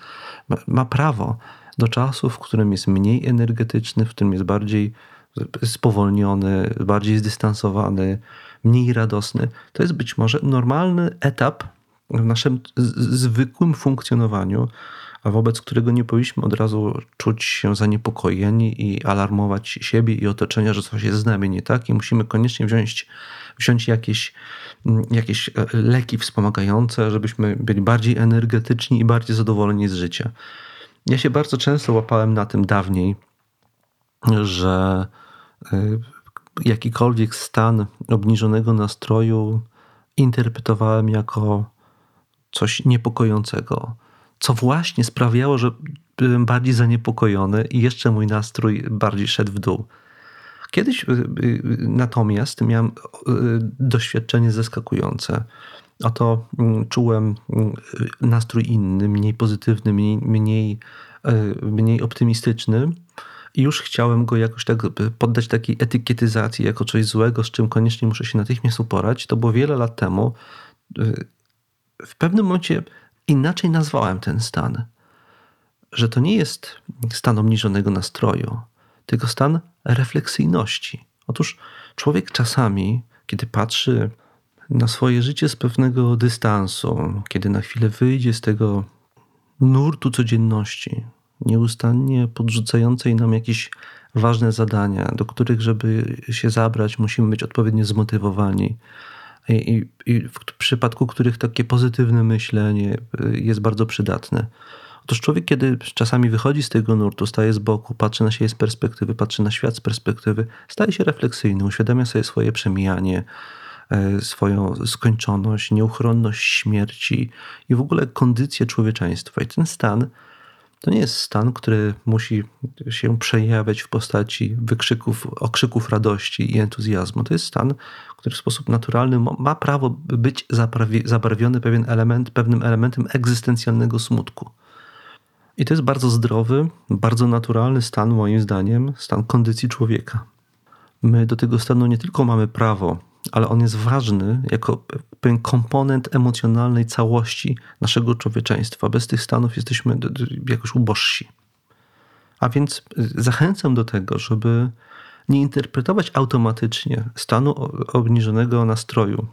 ma, prawo do czasu, w którym jest mniej energetyczny, w którym jest bardziej spowolniony, bardziej zdystansowany, mniej radosny. To jest być może normalny etap w naszym zwykłym funkcjonowaniu wobec którego nie powinniśmy od razu czuć się zaniepokojeni i alarmować siebie i otoczenia, że coś jest z nami nie tak i musimy koniecznie wziąć, wziąć jakieś, mm, jakieś e, leki wspomagające, żebyśmy byli bardziej energetyczni i bardziej zadowoleni z życia. Ja się bardzo często łapałem na tym dawniej, że y, jakikolwiek stan obniżonego nastroju interpretowałem jako coś niepokojącego, co właśnie sprawiało, że byłem bardziej zaniepokojony i jeszcze mój nastrój bardziej szedł w dół. Kiedyś y, y, natomiast miałem doświadczenie zaskakujące. Oto mm, czułem nastrój inny, mniej pozytywny, mniej, mniej, mniej optymistyczny i już chciałem go jakoś tak poddać takiej etykietyzacji jako coś złego, z czym koniecznie muszę się natychmiast uporać. To było wiele lat temu. Y, w pewnym momencie inaczej nazwałem ten stan. Że to nie jest stan obniżonego nastroju, tylko stan refleksyjności. Otóż człowiek czasami, kiedy patrzy na swoje życie z pewnego dystansu, kiedy na chwilę wyjdzie z tego nurtu codzienności, nieustannie podrzucającej nam jakieś ważne zadania, do których, żeby się zabrać, musimy być odpowiednio zmotywowani. I, i, w przypadku których takie pozytywne myślenie y, jest bardzo przydatne. Otóż człowiek, kiedy czasami wychodzi z tego nurtu, staje z boku, patrzy na siebie z perspektywy, patrzy na świat z perspektywy, staje się refleksyjny, uświadamia sobie swoje przemijanie, y, swoją skończoność, nieuchronność śmierci i w ogóle kondycję człowieczeństwa. I ten stan to nie jest stan, który musi się przejawiać w postaci wykrzyków, okrzyków radości i entuzjazmu. To jest stan, który w sposób naturalny ma prawo być zabarwiony pewien element, pewnym elementem egzystencjalnego smutku. I to jest bardzo zdrowy, bardzo naturalny stan, moim zdaniem, stan kondycji człowieka. My do tego stanu nie tylko mamy prawo, ale on jest ważny jako pewien komponent emocjonalnej całości naszego człowieczeństwa. Bez tych stanów jesteśmy jakoś ubożsi. A więc zachęcam do tego, żeby nie interpretować automatycznie stanu obniżonego nastroju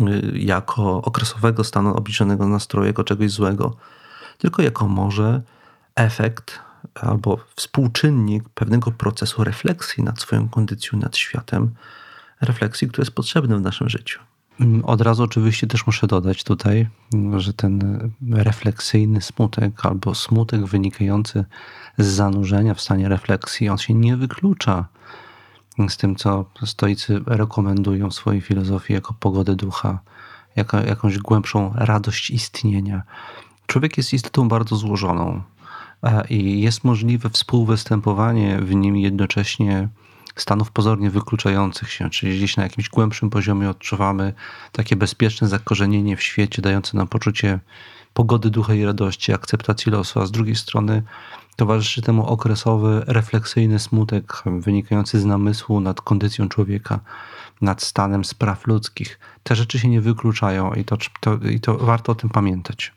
y, jako okresowego stanu obniżonego nastroju, jako czegoś złego, tylko jako może efekt albo współczynnik pewnego procesu refleksji nad swoją kondycją, nad światem, refleksji, który jest potrzebny w naszym życiu. Mm, od razu oczywiście też muszę dodać tutaj, że ten refleksyjny smutek albo smutek wynikający z zanurzenia w stanie refleksji, on się nie wyklucza z tym, co stoicy rekomendują w swojej filozofii jako pogodę ducha, jako jakąś głębszą radość istnienia. Człowiek jest istotą bardzo złożoną i jest możliwe współwystępowanie w nim jednocześnie stanów pozornie wykluczających się, czyli gdzieś na jakimś głębszym poziomie odczuwamy takie bezpieczne zakorzenienie w świecie, dające nam poczucie pogody ducha i radości, akceptacji losu, a z drugiej strony towarzyszy temu okresowy, refleksyjny smutek wynikający z namysłu nad kondycją człowieka, nad stanem spraw ludzkich. Te rzeczy się nie wykluczają i to, to, i to warto o tym pamiętać.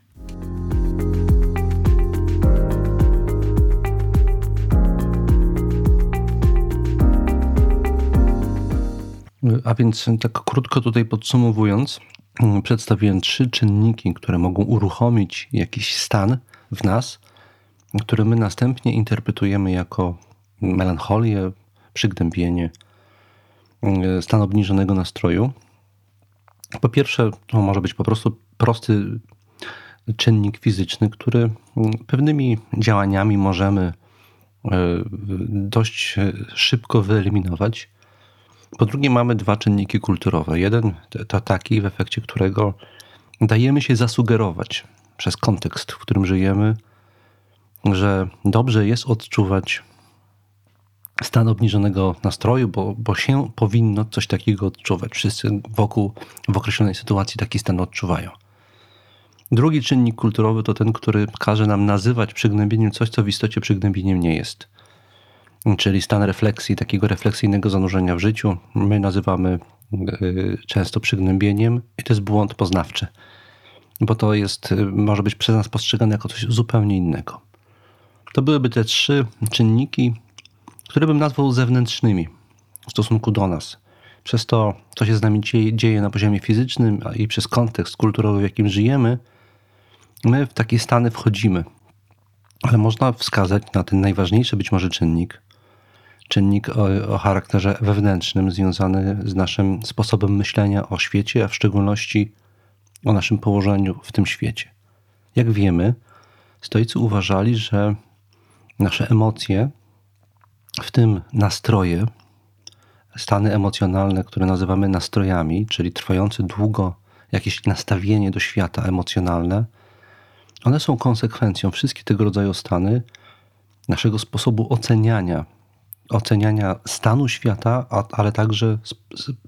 A więc tak krótko tutaj podsumowując, mm, przedstawiłem trzy czynniki, które mogą uruchomić jakiś stan w nas, który my następnie interpretujemy jako melancholię, przygnębienie, mm, stan obniżonego nastroju. Po pierwsze, to może być po prostu prosty czynnik fizyczny, który mm, pewnymi działaniami możemy e, dość szybko wyeliminować po drugie, mamy dwa czynniki kulturowe. Jeden to taki, w efekcie którego dajemy się zasugerować przez kontekst, w którym żyjemy, że dobrze jest odczuwać stan obniżonego nastroju, bo, bo się powinno coś takiego odczuwać. Wszyscy wokół w określonej sytuacji taki stan odczuwają. Drugi czynnik kulturowy to ten, który każe nam nazywać przygnębieniem coś, co w istocie przygnębieniem nie jest czyli stan refleksji, takiego refleksyjnego zanurzenia w życiu, my nazywamy y, często przygnębieniem i to jest błąd poznawczy, bo to jest, y, może być przez nas postrzegane jako coś zupełnie innego. To byłyby te trzy czynniki, które bym nazwał zewnętrznymi w stosunku do nas. Przez to, co się z nami dzieje na poziomie fizycznym i przez kontekst kulturowy, w jakim żyjemy, my w takie stany wchodzimy, ale można wskazać na ten najważniejszy być może czynnik, czynnik o, o, charakterze wewnętrznym, związany z naszym sposobem myślenia o świecie, a w szczególności o naszym położeniu w tym świecie. Jak wiemy, stoicy uważali, że nasze emocje, w tym nastroje, stany emocjonalne, które nazywamy nastrojami, czyli trwające długo jakieś nastawienie do świata emocjonalne, one są konsekwencją, wszystkie tego rodzaju stany, naszego sposobu oceniania, oceniania stanu świata, ale także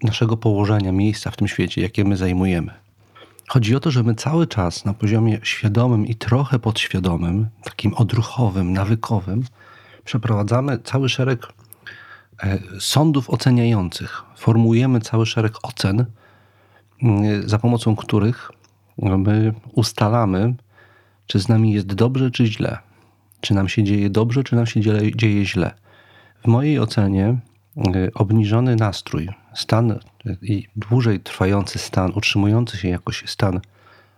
naszego położenia, miejsca w tym świecie, jakie my zajmujemy. Chodzi o to, że my cały czas na poziomie świadomym i trochę podświadomym, takim odruchowym, nawykowym, przeprowadzamy cały szereg e, sądów oceniających. Formułujemy cały szereg ocen, mm, za pomocą których my ustalamy, czy z nami jest dobrze, czy źle. Czy nam się dzieje dobrze, czy nam się dzieje źle. W mojej ocenie y, obniżony nastrój, stan y, i dłużej trwający stan, utrzymujący się jakoś stan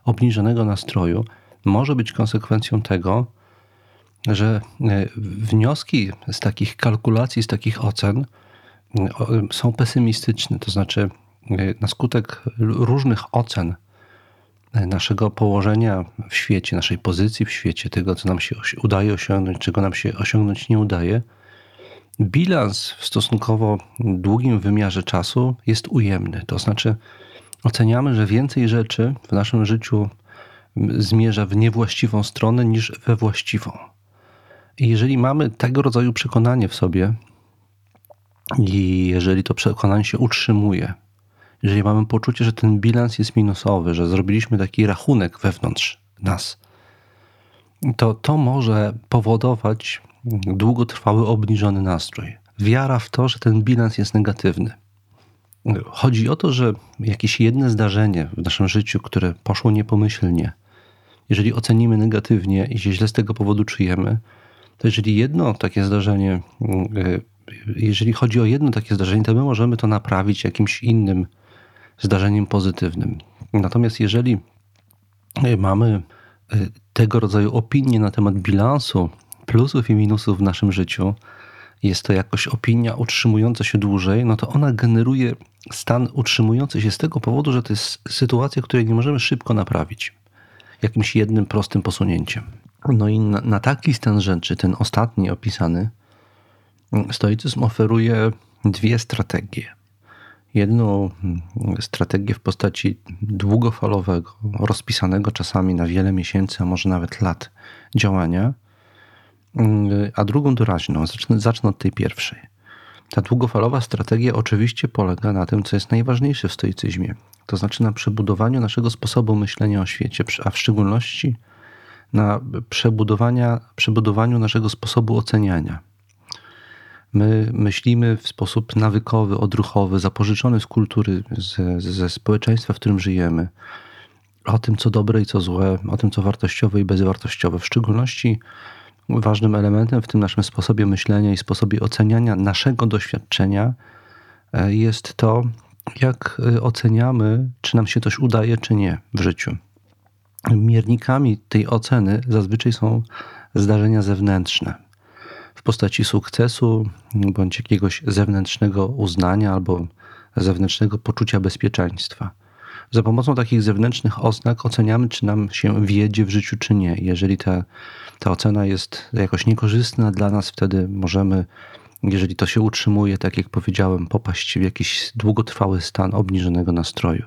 obniżonego nastroju może być konsekwencją tego, że y, wnioski z takich kalkulacji, z takich ocen są pesymistyczne. To znaczy, na skutek różnych ocen naszego położenia w świecie, naszej pozycji w świecie, tego, co nam się udaje osiągnąć, czego nam się osiągnąć nie udaje, bilans w stosunkowo długim wymiarze czasu jest ujemny. To znaczy, oceniamy, że więcej rzeczy w naszym życiu zmierza w niewłaściwą stronę niż we właściwą. I jeżeli mamy tego rodzaju przekonanie w sobie, i jeżeli to przekonanie się utrzymuje, jeżeli mamy poczucie, że ten bilans jest minusowy, że zrobiliśmy taki rachunek wewnątrz nas, to to może powodować długotrwały obniżony nastrój. Wiara w to, że ten bilans jest negatywny. Chodzi o to, że jakieś jedno zdarzenie w naszym życiu, które poszło niepomyślnie, jeżeli ocenimy negatywnie i się źle z tego powodu czujemy, to jeżeli jedno takie zdarzenie, jeżeli chodzi o jedno takie zdarzenie, to my możemy to naprawić jakimś innym zdarzeniem pozytywnym. Natomiast jeżeli mamy tego rodzaju opinie na temat bilansu plusów i minusów w naszym życiu, jest to jakoś opinia utrzymująca się dłużej, no to ona generuje stan utrzymujący się z tego powodu, że to jest sytuacja, której nie możemy szybko naprawić jakimś jednym prostym posunięciem. No i na, na taki stan rzeczy, ten ostatni opisany, stoicyzm oferuje dwie strategie. Jedną mm, strategię w postaci długofalowego, rozpisanego czasami na wiele miesięcy, a może nawet lat działania, Mm, a drugą doraźną. Zacznę, zacznę od tej pierwszej. Ta długofalowa strategia oczywiście polega na tym, co jest najważniejsze w stoicyzmie, to znaczy na przebudowaniu naszego sposobu myślenia o świecie, a w szczególności na przebudowania, przebudowaniu naszego sposobu oceniania. My myślimy w sposób nawykowy, odruchowy, zapożyczony z kultury, ze, ze społeczeństwa, w którym żyjemy, o tym, co dobre i co złe, o tym, co wartościowe i bezwartościowe. W szczególności ważnym elementem w tym naszym sposobie myślenia i sposobie oceniania naszego doświadczenia e, jest to, jak e, oceniamy, czy nam się coś udaje, czy nie w życiu. Miernikami tej oceny zazwyczaj są zdarzenia zewnętrzne w postaci sukcesu bądź jakiegoś zewnętrznego uznania albo zewnętrznego poczucia bezpieczeństwa. Za pomocą takich zewnętrznych oznak oceniamy, czy nam się wiedzie w życiu, czy nie. Jeżeli ta, ta ocena jest jakoś niekorzystna dla nas, wtedy możemy, jeżeli to się utrzymuje, tak jak powiedziałem, popaść w jakiś długotrwały stan obniżonego nastroju.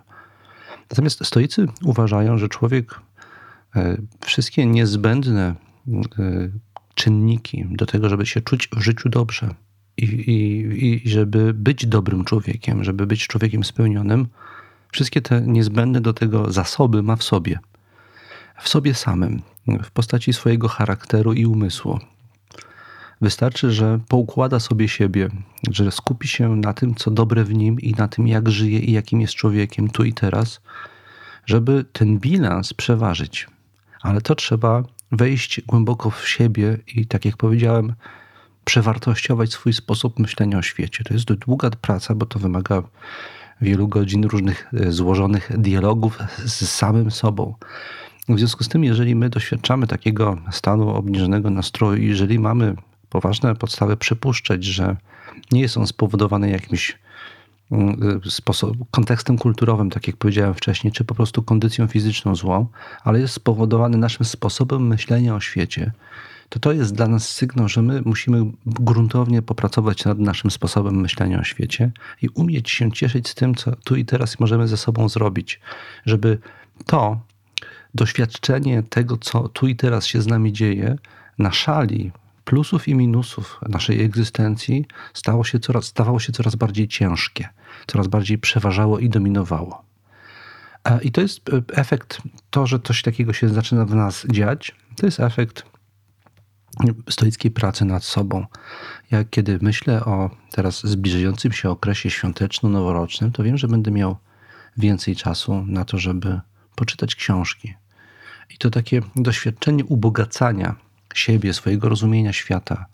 Natomiast stoicy uważają, że człowiek e, wszystkie niezbędne e, czynniki do tego, żeby się czuć w życiu dobrze i, i, i żeby być dobrym człowiekiem, żeby być człowiekiem spełnionym, Wszystkie te niezbędne do tego zasoby ma w sobie. W sobie samym, w postaci swojego charakteru i umysłu. Wystarczy, że poukłada sobie siebie, że skupi się na tym, co dobre w nim i na tym, jak żyje i jakim jest człowiekiem tu i teraz, żeby ten bilans przeważyć. Ale to trzeba wejść głęboko w siebie i, tak jak powiedziałem, przewartościować swój sposób myślenia o świecie. To jest długa praca, bo to wymaga wielu godzin różnych e, złożonych dialogów z samym sobą. W związku z tym, jeżeli my doświadczamy takiego stanu obniżonego nastroju, jeżeli mamy poważne podstawy przypuszczać, że nie jest on spowodowany jakimś mm, sposob, kontekstem kulturowym, tak jak powiedziałem wcześniej, czy po prostu kondycją fizyczną złą, ale jest spowodowany naszym sposobem myślenia o świecie, to to jest dla nas sygnał, że my musimy gruntownie popracować nad naszym sposobem myślenia o świecie i umieć się cieszyć z tym, co tu i teraz możemy ze sobą zrobić, żeby to doświadczenie tego, co tu i teraz się z nami dzieje, na szali plusów i minusów naszej egzystencji stało się coraz, stawało się coraz bardziej ciężkie, coraz bardziej przeważało i dominowało. E, I to jest e, efekt, to, że coś takiego się zaczyna w nas dziać, to jest efekt stoickiej pracy nad sobą. Ja kiedy myślę o teraz zbliżającym się okresie świąteczno-noworocznym, to wiem, że będę miał więcej czasu na to, żeby poczytać książki. I to takie doświadczenie ubogacania siebie, swojego rozumienia świata,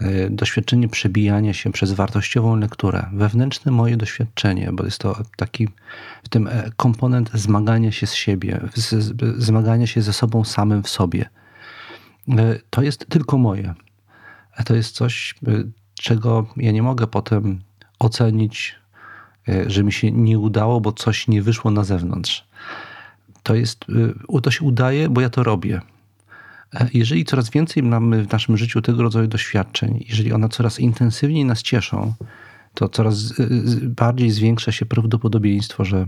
e, doświadczenie przebijania się przez wartościową lekturę, wewnętrzne moje doświadczenie, bo jest to taki w tym e, komponent zmagania się z siebie, zmagania się ze sobą samym w sobie – to jest tylko moje. To jest coś, e, czego ja nie mogę potem ocenić, e, że mi się nie udało, bo coś nie wyszło na zewnątrz. To, jest, to się udaje, bo ja to robię. Jeżeli coraz więcej mamy w naszym życiu tego rodzaju doświadczeń, jeżeli one coraz intensywniej nas cieszą, to coraz bardziej zwiększa się prawdopodobieństwo, że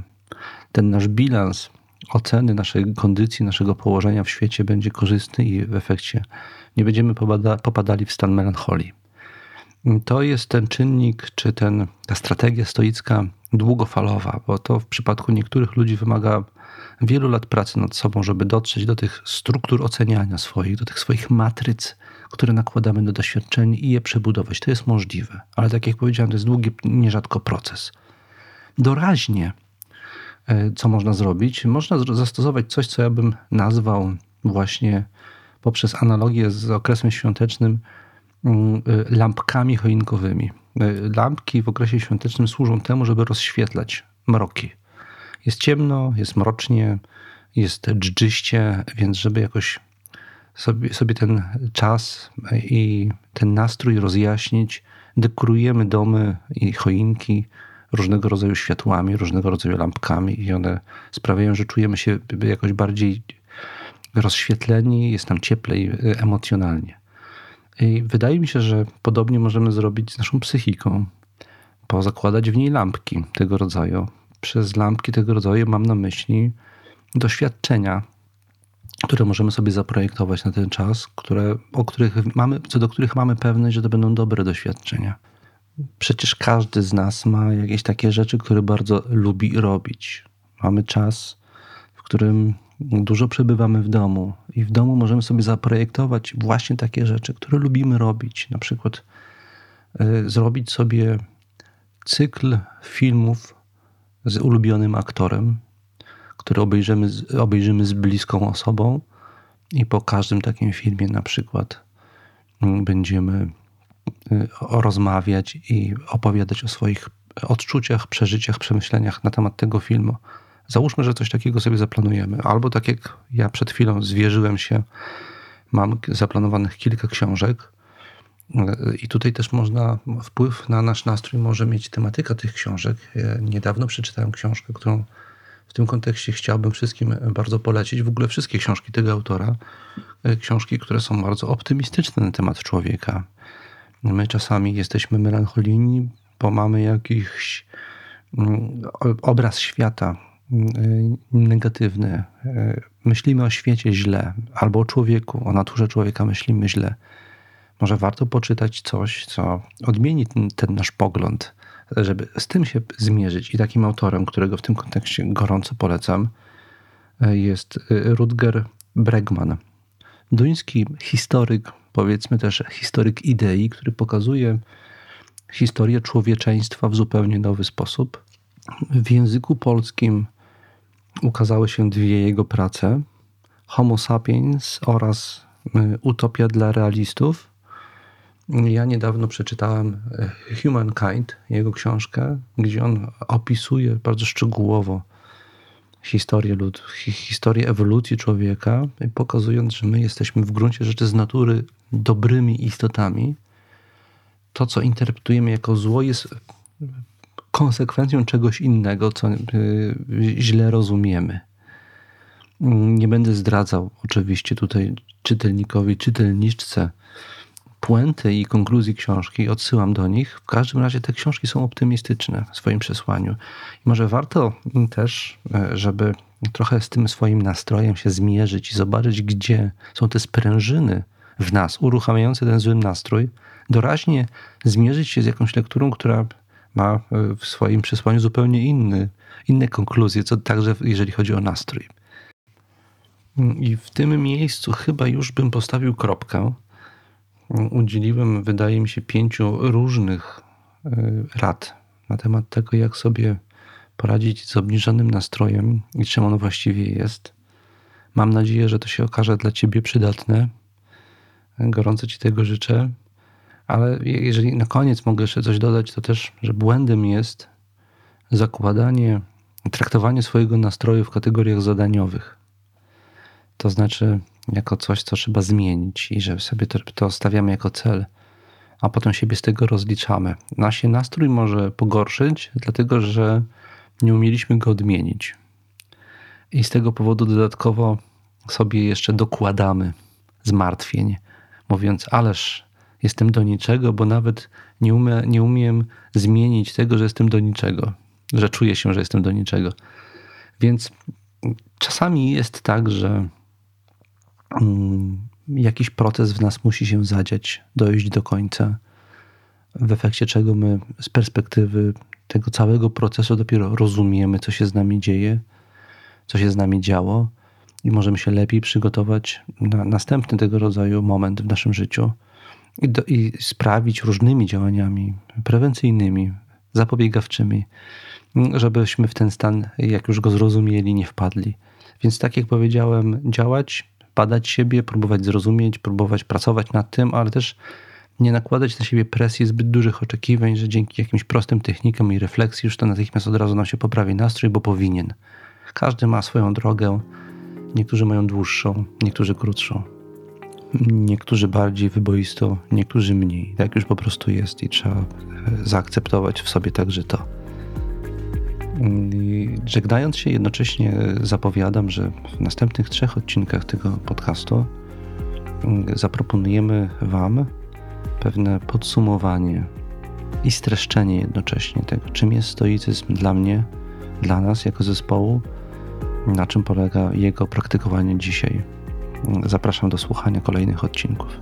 ten nasz bilans oceny naszej kondycji, naszego położenia w świecie będzie korzystny i w efekcie nie będziemy popada, popadali w stan melancholii. To jest ten czynnik, czy ten, ta strategia stoicka długofalowa, bo to w przypadku niektórych ludzi wymaga wielu lat pracy nad sobą, żeby dotrzeć do tych struktur oceniania swoich, do tych swoich matryc, które nakładamy do doświadczeń i je przebudować. To jest możliwe, ale tak jak powiedziałem, to jest długi, nierzadko proces. Doraźnie co można zrobić? Można zastosować coś, co ja bym nazwał właśnie poprzez analogię z okresem świątecznym mm, e, lampkami choinkowymi. E, lampki w okresie świątecznym służą temu, żeby rozświetlać mroki. Jest ciemno, jest mrocznie, jest dżdżyście, więc żeby jakoś sobie, sobie ten czas i ten nastrój rozjaśnić, dekorujemy domy i choinki różnego rodzaju światłami, różnego rodzaju lampkami i one sprawiają, że czujemy się jakoś bardziej rozświetleni, jest nam cieplej y, emocjonalnie. I wydaje mi się, że podobnie możemy zrobić z naszą psychiką, pozakładać w niej lampki tego rodzaju. Przez lampki tego rodzaju mam na myśli doświadczenia, które możemy sobie zaprojektować na ten czas, które, o których mamy, co do których mamy pewność, że to będą dobre doświadczenia. Przecież każdy z nas ma jakieś takie rzeczy, które bardzo lubi robić. Mamy czas, w którym dużo przebywamy w domu i w domu możemy sobie zaprojektować właśnie takie rzeczy, które lubimy robić. Na przykład y, zrobić sobie cykl filmów z ulubionym aktorem, który obejrzymy, obejrzymy z bliską osobą i po każdym takim filmie na przykład mm, będziemy rozmawiać i opowiadać o swoich odczuciach, przeżyciach, przemyśleniach na temat tego filmu. Załóżmy, że coś takiego sobie zaplanujemy. Albo tak jak ja przed chwilą zwierzyłem się, mam zaplanowanych kilka książek. Y, I tutaj też można, wpływ na nasz nastrój może mieć tematyka tych książek. Ja niedawno przeczytałem książkę, którą w tym kontekście chciałbym wszystkim bardzo polecić. W ogóle wszystkie książki tego autora. Y, książki, które są bardzo optymistyczne na temat człowieka My czasami jesteśmy melancholijni, bo mamy jakiś mm, obraz świata mm, negatywny. E, myślimy o świecie źle, albo o człowieku, o naturze człowieka myślimy źle. Może warto poczytać coś, co odmieni ten, ten nasz pogląd, żeby z tym się zmierzyć. I takim autorem, którego w tym kontekście gorąco polecam, e, jest Rutger Bregman. Duński historyk, powiedzmy też historyk idei, który pokazuje historię człowieczeństwa w zupełnie nowy sposób. W języku polskim ukazały się dwie jego prace: Homo sapiens oraz y, Utopia dla realistów. Ja niedawno przeczytałem y, Humankind, jego książkę, gdzie on opisuje bardzo szczegółowo historię, lud, historię ewolucji człowieka, pokazując, że my jesteśmy w gruncie rzeczy z natury dobrymi istotami. To, co interpretujemy jako zło, jest konsekwencją czegoś innego, co y, źle rozumiemy. Nie będę zdradzał oczywiście tutaj czytelnikowi, czytelniczce puenty i konkluzji książki, odsyłam do nich. W każdym razie te książki są optymistyczne w swoim przesłaniu. I może warto też, e, żeby trochę z tym swoim nastrojem się zmierzyć i zobaczyć, gdzie są te sprężyny w nas uruchamiające ten zły nastrój, doraźnie zmierzyć się z jakąś lekturą, która ma e, w swoim przesłaniu zupełnie inny, inne konkluzje, co także jeżeli chodzi o nastrój. I w tym miejscu chyba już bym postawił kropkę udzieliłem, wydaje mi się, pięciu różnych e, rad na temat tego, jak sobie poradzić z obniżonym nastrojem i czym on właściwie jest. Mam nadzieję, że to się okaże dla Ciebie przydatne. Gorąco Ci tego życzę. Ale jeżeli na koniec mogę jeszcze coś dodać, to też, że błędem jest zakładanie, traktowanie swojego nastroju w kategoriach zadaniowych. To znaczy, jako coś, co trzeba zmienić i że sobie to, to stawiamy jako cel, a potem siebie z tego rozliczamy. Nasz nastrój może pogorszyć, dlatego że nie umieliśmy go odmienić. I z tego powodu dodatkowo sobie jeszcze dokładamy zmartwień, mówiąc, ależ jestem do niczego, bo nawet nie, umie, nie umiem zmienić tego, że jestem do niczego, że czuję się, że jestem do niczego. Więc czasami jest tak, że jakiś proces w nas musi się zadziać, dojść do końca, w efekcie czego my z perspektywy tego całego procesu dopiero rozumiemy, co się z nami dzieje, co się z nami działo i możemy się lepiej przygotować na następny tego rodzaju moment w naszym życiu i, do, i sprawić różnymi działaniami prewencyjnymi, zapobiegawczymi, żebyśmy w ten stan, jak już go zrozumieli, nie wpadli. Więc tak jak powiedziałem, działać badać siebie, próbować zrozumieć, próbować pracować nad tym, ale też nie nakładać na siebie presji zbyt dużych oczekiwań, że dzięki jakimś prostym technikom i refleksji już to natychmiast od razu nam się poprawi nastrój, bo powinien. Każdy ma swoją drogę. Niektórzy mają dłuższą, niektórzy krótszą. Niektórzy bardziej wyboisto, niektórzy mniej. Tak już po prostu jest i trzeba e, zaakceptować w sobie także to. Żegnając się, jednocześnie zapowiadam, że w następnych trzech odcinkach tego podcastu mm, zaproponujemy Wam pewne podsumowanie i streszczenie jednocześnie tego, czym jest stoicyzm dla mnie, dla nas jako zespołu, na czym polega jego praktykowanie dzisiaj. Zapraszam do słuchania kolejnych odcinków.